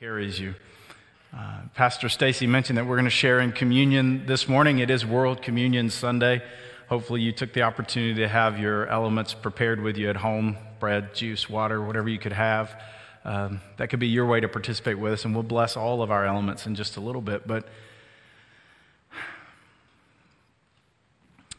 carries you. Uh, Pastor Stacy mentioned that we're going to share in communion this morning. It is World Communion Sunday. Hopefully, you took the opportunity to have your elements prepared with you at home bread, juice, water, whatever you could have. Um, that could be your way to participate with us, and we'll bless all of our elements in just a little bit. But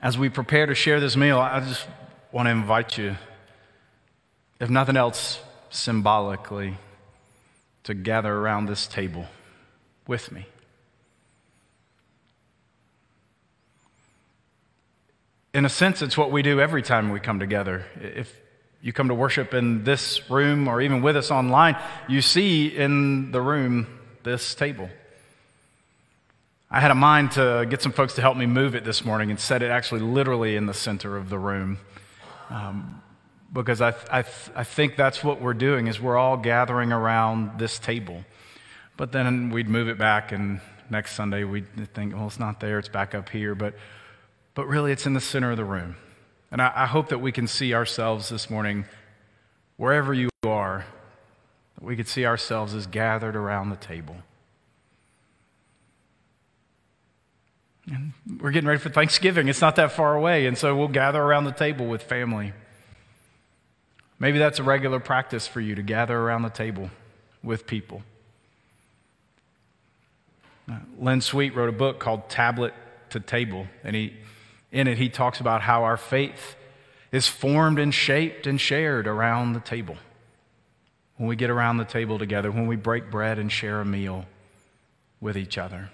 as we prepare to share this meal, I just want to invite you, if nothing else, symbolically to gather around this table with me. In a sense, it's what we do every time we come together. If you come to worship in this room or even with us online, you see in the room this table. I had a mind to get some folks to help me move it this morning and set it actually literally in the center of the room. Um, because I, I, I think that's what we're doing is we're all gathering around this table. But then we'd move it back, and next Sunday we'd think, well, it's not there, it's back up here. But, but really, it's in the center of the room. And I, I hope that we can see ourselves this morning, wherever you are, that we could see ourselves as gathered around the table. And we're getting ready for Thanksgiving. It's not that far away, and so we'll gather around the table with family. Maybe that's a regular practice for you to gather around the table with people. Uh, Len Sweet wrote a book called Tablet to Table, and he, in it he talks about how our faith is formed and shaped and shared around the table. When we get around the table together, when we break bread and share a meal with each other.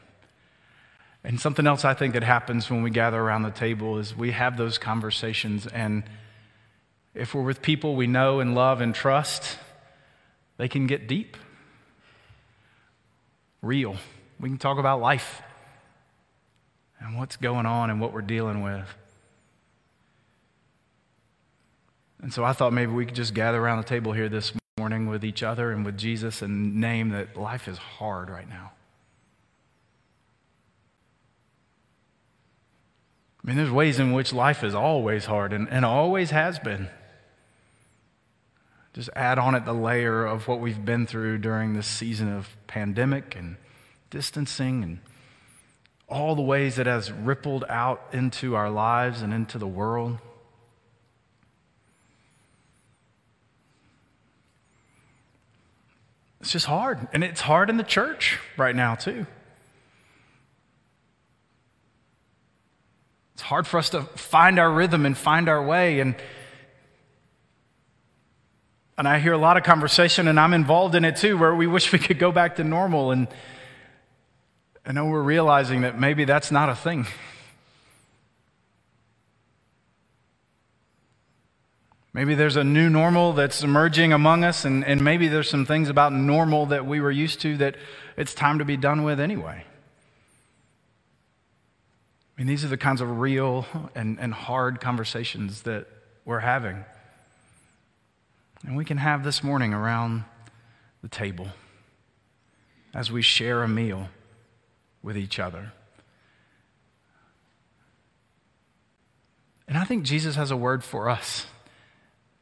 And something else I think that happens when we gather around the table is we have those conversations and if we're with people we know and love and trust, they can get deep, real. We can talk about life and what's going on and what we're dealing with. And so I thought maybe we could just gather around the table here this morning with each other and with Jesus and name that life is hard right now. I mean, there's ways in which life is always hard and, and always has been. Just add on it the layer of what we've been through during this season of pandemic and distancing and all the ways it has rippled out into our lives and into the world. It's just hard. And it's hard in the church right now, too. It's hard for us to find our rhythm and find our way. And and I hear a lot of conversation, and I'm involved in it too, where we wish we could go back to normal. And I know we're realizing that maybe that's not a thing. Maybe there's a new normal that's emerging among us, and, and maybe there's some things about normal that we were used to that it's time to be done with anyway. I mean, these are the kinds of real and, and hard conversations that we're having and we can have this morning around the table as we share a meal with each other. And I think Jesus has a word for us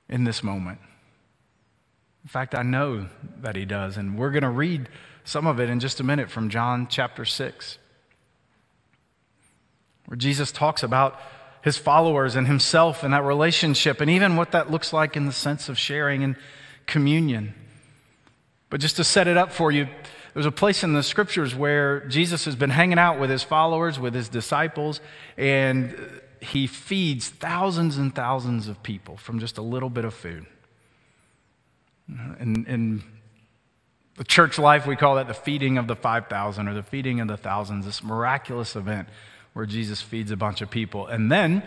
in this moment. In fact, I know that he does. And we're going to read some of it in just a minute from John chapter 6, where Jesus talks about his followers and himself and that relationship, and even what that looks like in the sense of sharing and communion. But just to set it up for you, there's a place in the scriptures where Jesus has been hanging out with his followers, with his disciples, and he feeds thousands and thousands of people from just a little bit of food. In, in the church life, we call that the feeding of the 5,000 or the feeding of the thousands, this miraculous event where Jesus feeds a bunch of people. And then,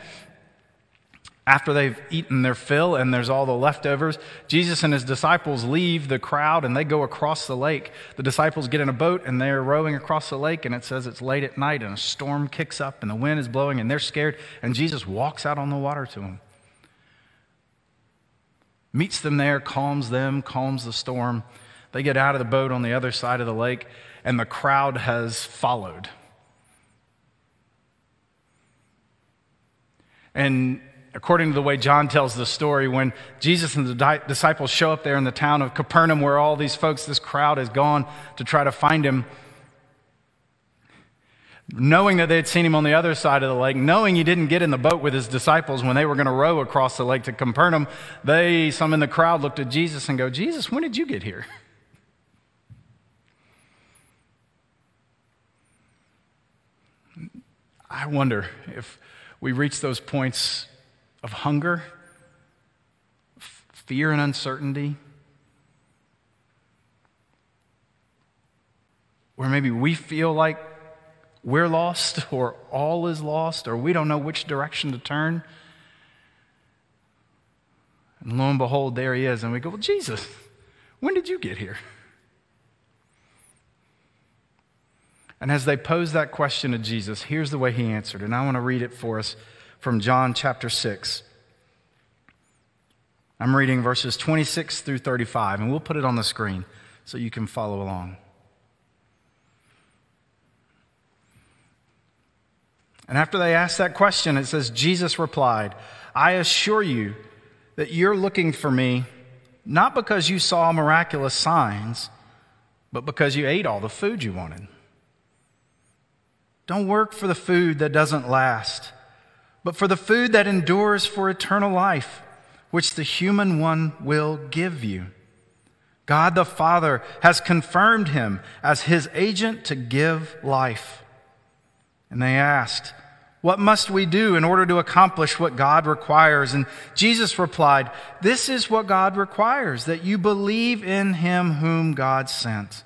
after they've eaten their fill and there's all the leftovers, Jesus and his disciples leave the crowd and they go across the lake. The disciples get in a boat and they're rowing across the lake, and it says it's late at night and a storm kicks up and the wind is blowing and they're scared. And Jesus walks out on the water to them, meets them there, calms them, calms the storm. They get out of the boat on the other side of the lake, and the crowd has followed. And according to the way John tells the story, when Jesus and the disciples show up there in the town of Capernaum, where all these folks, this crowd has gone to try to find him, knowing that they had seen him on the other side of the lake, knowing he didn't get in the boat with his disciples when they were going to row across the lake to Capernaum, they, some in the crowd, looked at Jesus and go, Jesus, when did you get here? I wonder if we reach those points of hunger, fear, and uncertainty, where maybe we feel like we're lost or all is lost or we don't know which direction to turn. And lo and behold, there he is. And we go, Well, Jesus, when did you get here? And as they posed that question to Jesus, here's the way he answered. And I want to read it for us from John chapter 6. I'm reading verses 26 through 35, and we'll put it on the screen so you can follow along. And after they asked that question, it says, Jesus replied, I assure you that you're looking for me not because you saw miraculous signs, but because you ate all the food you wanted. Don't work for the food that doesn't last, but for the food that endures for eternal life, which the human one will give you. God the Father has confirmed him as his agent to give life. And they asked, What must we do in order to accomplish what God requires? And Jesus replied, This is what God requires, that you believe in him whom God sent.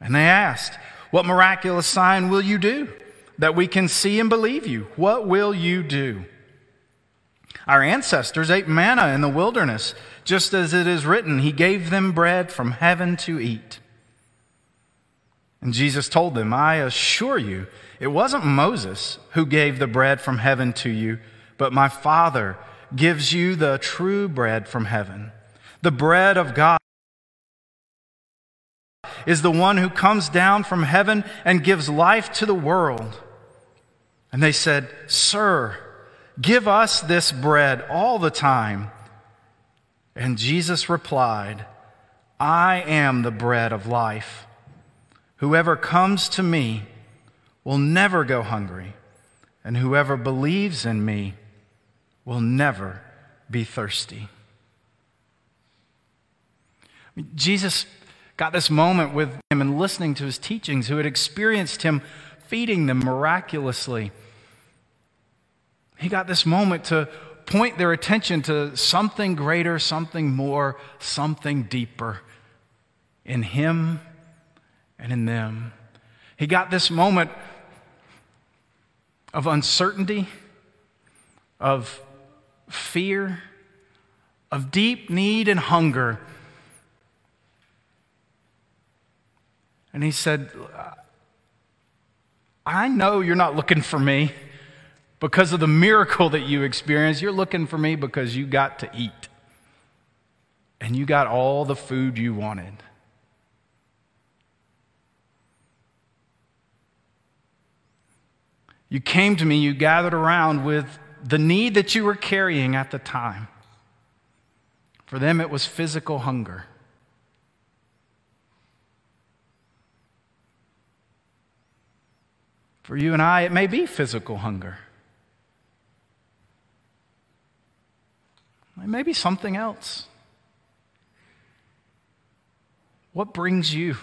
And they asked, what miraculous sign will you do that we can see and believe you? What will you do? Our ancestors ate manna in the wilderness, just as it is written, He gave them bread from heaven to eat. And Jesus told them, I assure you, it wasn't Moses who gave the bread from heaven to you, but my Father gives you the true bread from heaven, the bread of God is the one who comes down from heaven and gives life to the world. And they said, Sir, give us this bread all the time. And Jesus replied, I am the bread of life. Whoever comes to me will never go hungry, and whoever believes in me will never be thirsty. Jesus got this moment with him and listening to his teachings, who had experienced him feeding them miraculously. He got this moment to point their attention to something greater, something more, something deeper in him and in them. He got this moment of uncertainty, of fear, of deep need and hunger And he said, I know you're not looking for me because of the miracle that you experienced. You're looking for me because you got to eat. And you got all the food you wanted. You came to me, you gathered around with the need that you were carrying at the time. For them, it was physical hunger. For you and I, it may be physical hunger. It may be something else. What brings you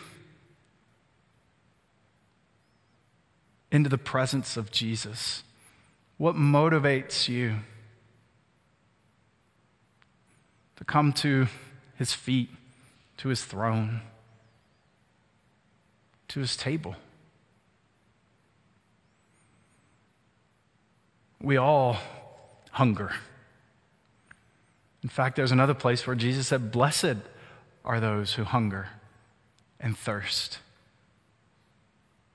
into the presence of Jesus? What motivates you to come to his feet, to his throne, to his table? We all hunger. In fact, there's another place where Jesus said, Blessed are those who hunger and thirst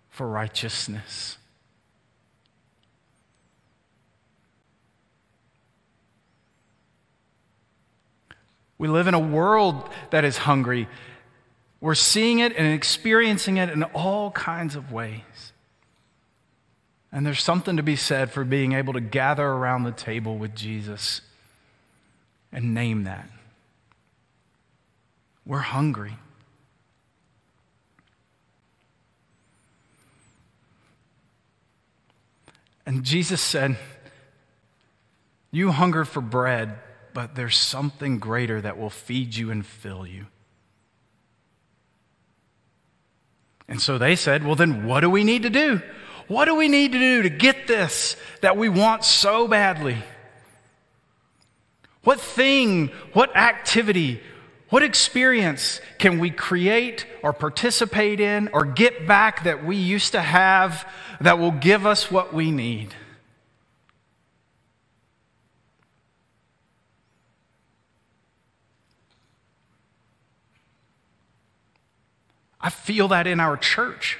for righteousness. We live in a world that is hungry. We're seeing it and experiencing it in all kinds of ways. And there's something to be said for being able to gather around the table with Jesus and name that. We're hungry. And Jesus said, You hunger for bread, but there's something greater that will feed you and fill you. And so they said, Well, then what do we need to do? What do we need to do to get this that we want so badly? What thing, what activity, what experience can we create or participate in or get back that we used to have that will give us what we need? I feel that in our church.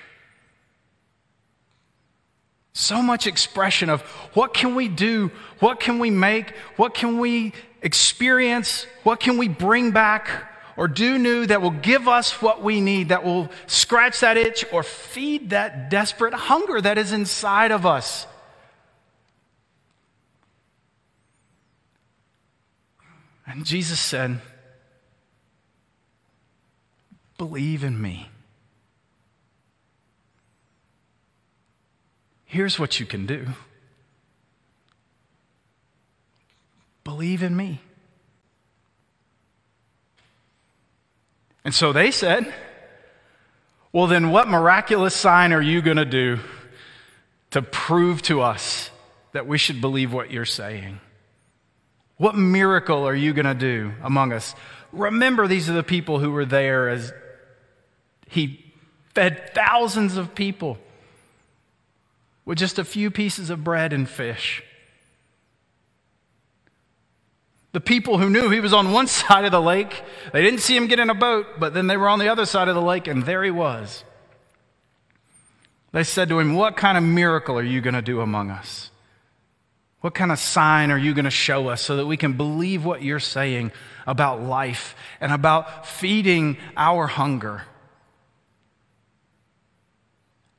So much expression of what can we do? What can we make? What can we experience? What can we bring back or do new that will give us what we need, that will scratch that itch or feed that desperate hunger that is inside of us? And Jesus said, Believe in me. Here's what you can do believe in me. And so they said, Well, then what miraculous sign are you going to do to prove to us that we should believe what you're saying? What miracle are you going to do among us? Remember, these are the people who were there as he fed thousands of people with just a few pieces of bread and fish. The people who knew he was on one side of the lake, they didn't see him get in a boat, but then they were on the other side of the lake, and there he was. They said to him, What kind of miracle are you going to do among us? What kind of sign are you going to show us so that we can believe what you're saying about life and about feeding our hunger?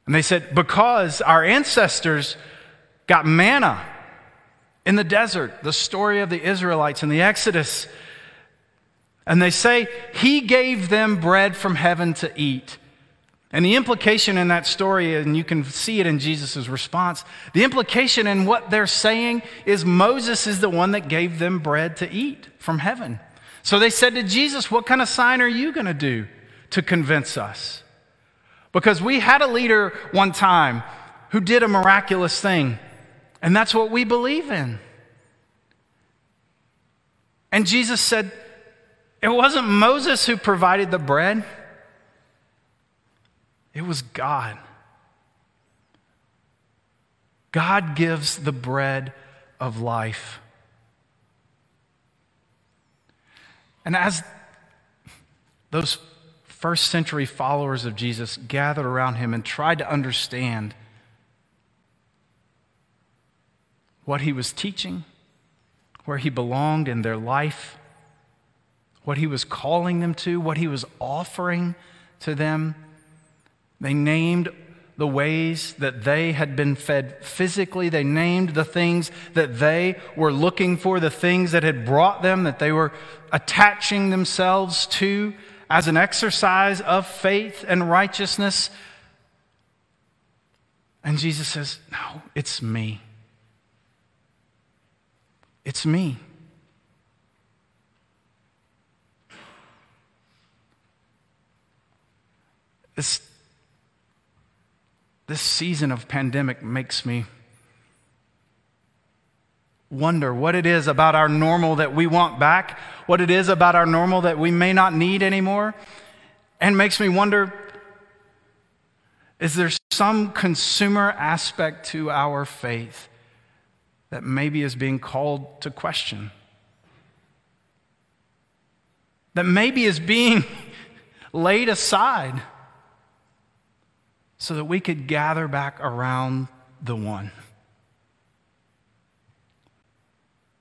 And they said, Because our ancestors got manna in the desert, the story of the Israelites in the Exodus. And they say, He gave them bread from heaven to eat. And the implication in that story, and you can see it in Jesus' response, the implication in what they're saying is Moses is the one that gave them bread to eat from heaven. So they said to Jesus, What kind of sign are you going to do to convince us? Because we had a leader one time who did a miraculous thing, and that's what we believe in. And Jesus said, It wasn't Moses who provided the bread, it was God. God gives the bread of life. And as those first century followers of Jesus gathered around him and tried to understand what he was teaching, where he belonged in their life, what he was calling them to, what he was offering to them. They named the ways that they had been fed physically. They named the things that they were looking for, the things that had brought them, that they were attaching themselves to as an exercise of faith and righteousness. And Jesus says, No, it's me. It's me. This, this season of pandemic makes me wonder what it is about our normal that we want back, what it is about our normal that we may not need anymore, and makes me wonder is there some consumer aspect to our faith that maybe is being called to question? That maybe is being laid aside so that we could gather back around the one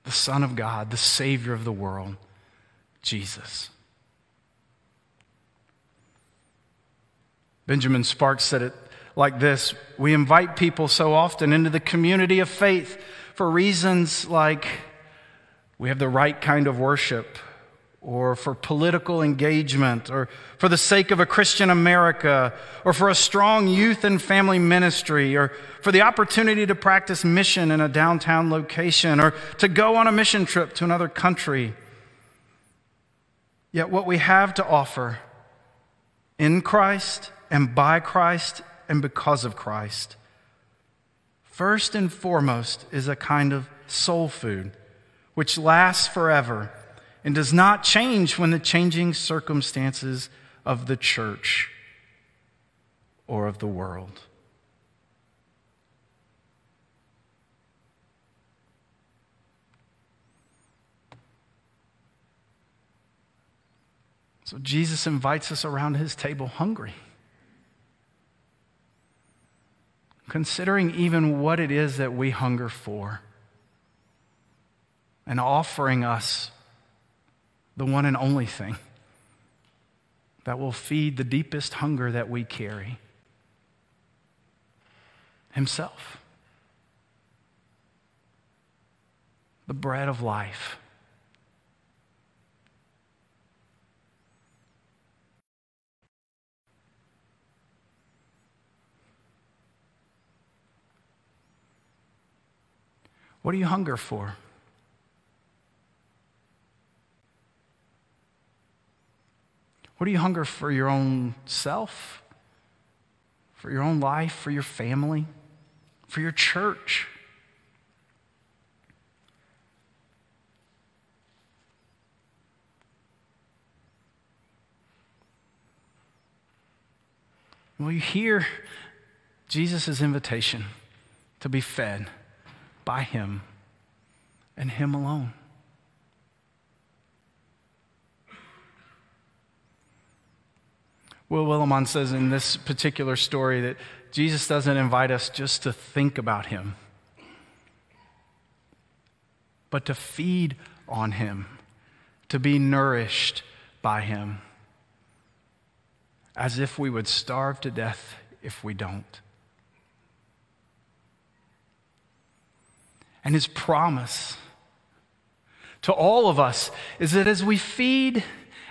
the Son of God, the Savior of the world, Jesus. Benjamin Sparks said it like this. We invite people so often into the community of faith for reasons like we have the right kind of worship, or for political engagement, or for the sake of a Christian America, or for a strong youth and family ministry, or for the opportunity to practice mission in a downtown location, or to go on a mission trip to another country. Yet, what we have to offer in Christ and by Christ and because of Christ, first and foremost, is a kind of soul food which lasts forever and does not change when the changing circumstances of the church or of the world. So Jesus invites us around his table hungry. Considering even what it is that we hunger for, and offering us the one and only thing that will feed the deepest hunger that we carry Himself. The bread of life. What do you hunger for? What do you hunger for your own self? For your own life? For your family? For your church? Will you hear Jesus' invitation to be fed? by Him and Him alone. Will Willimon says in this particular story that Jesus doesn't invite us just to think about Him, but to feed on Him, to be nourished by Him, as if we would starve to death if we don't. And his promise to all of us is that as we feed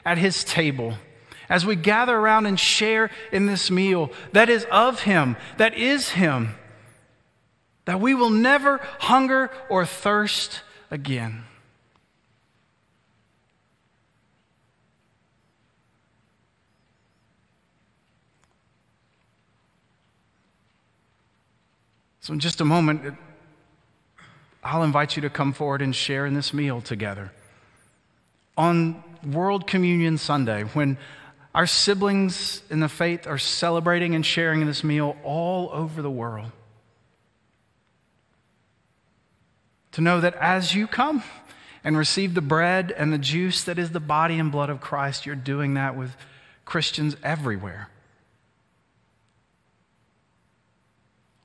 at his table, as we gather around and share in this meal that is of him, that is him, that we will never hunger or thirst again. So, in just a moment, I'll invite you to come forward and share in this meal together. On World Communion Sunday, when our siblings in the faith are celebrating and sharing this meal all over the world, to know that as you come and receive the bread and the juice that is the body and blood of Christ, you're doing that with Christians everywhere.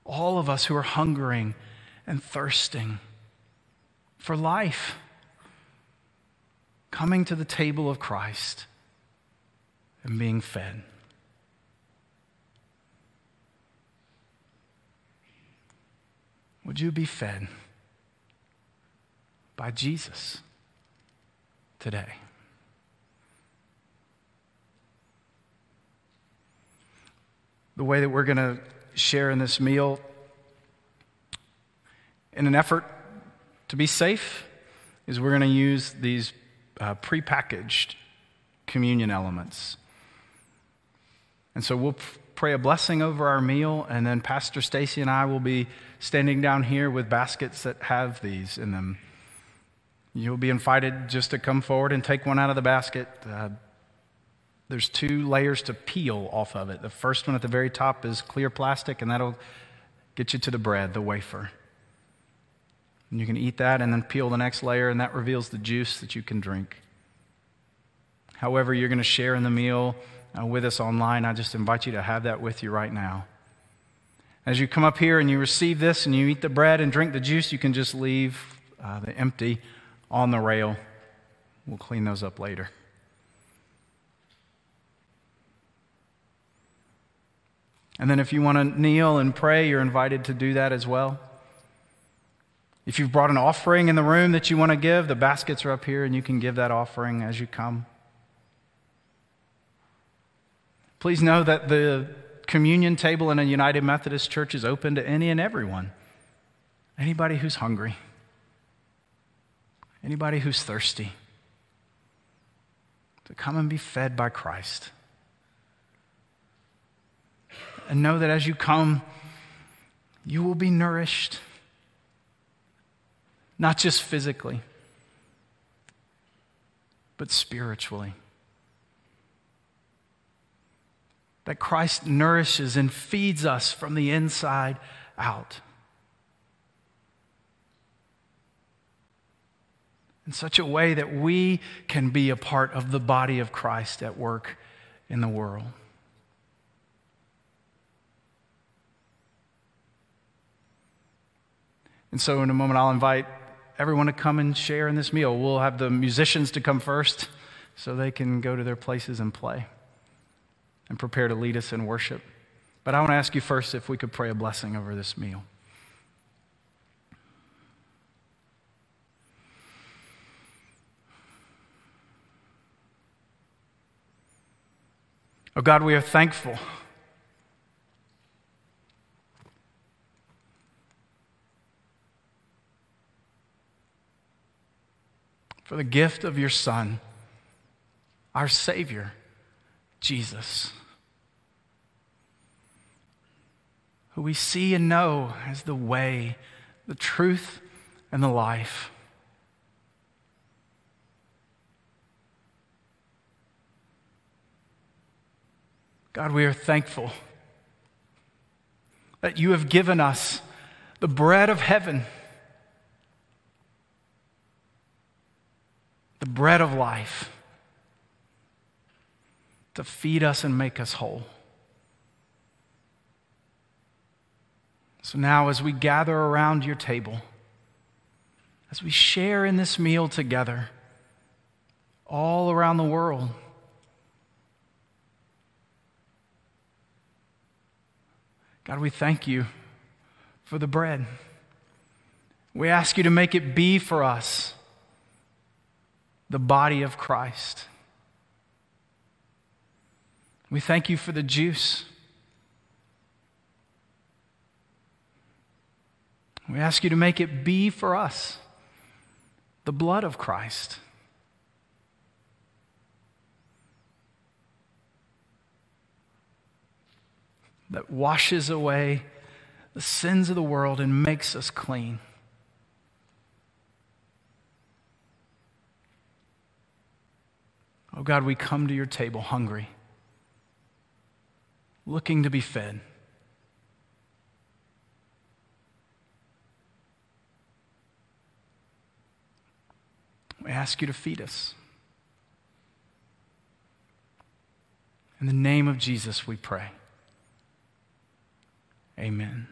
All of us who are hungering and thirsting for life. Coming to the table of Christ and being fed. Would you be fed by Jesus today? The way that we're going to share in this meal, in an effort to be safe, is we're going to use these uh, prepackaged communion elements. And so we'll pray a blessing over our meal, and then Pastor Stacy and I will be standing down here with baskets that have these in them. You'll be invited just to come forward and take one out of the basket. Uh, there's two layers to peel off of it. The first one at the very top is clear plastic, and that'll get you to the bread, the wafer. And you can eat that and then peel the next layer, and that reveals the juice that you can drink. However, you're going to share in the meal with us online, I just invite you to have that with you right now. As you come up here and you receive this and you eat the bread and drink the juice, you can just leave uh, the empty on the rail. We'll clean those up later. And then if you want to kneel and pray, you're invited to do that as well. If you've brought an offering in the room that you want to give, the baskets are up here and you can give that offering as you come. Please know that the communion table in a United Methodist Church is open to any and everyone. Anybody who's hungry, anybody who's thirsty, to come and be fed by Christ. And know that as you come, you will be nourished, not just physically, but spiritually. That Christ nourishes and feeds us from the inside out. in such a way that we can be a part of the body of Christ at work in the world. And so, in a moment, I'll invite everyone to come and share in this meal. We'll have the musicians to come first so they can go to their places and play and prepare to lead us in worship. But I want to ask you first if we could pray a blessing over this meal. Oh God, we are thankful. For the gift of your Son, our Savior, Jesus, who we see and know as the way, the truth, and the life. God, we are thankful that you have given us the bread of heaven, the bread of life, to feed us and make us whole. So now, as we gather around your table, as we share in this meal together, all around the world, God, we thank you for the bread. We ask you to make it be for us the body of Christ. We thank you for the juice. We ask you to make it be for us the blood of Christ. that washes away the sins of the world and makes us clean. Oh God, we come to your table hungry, looking to be fed. We ask you to feed us. In the name of Jesus, we pray. Amen.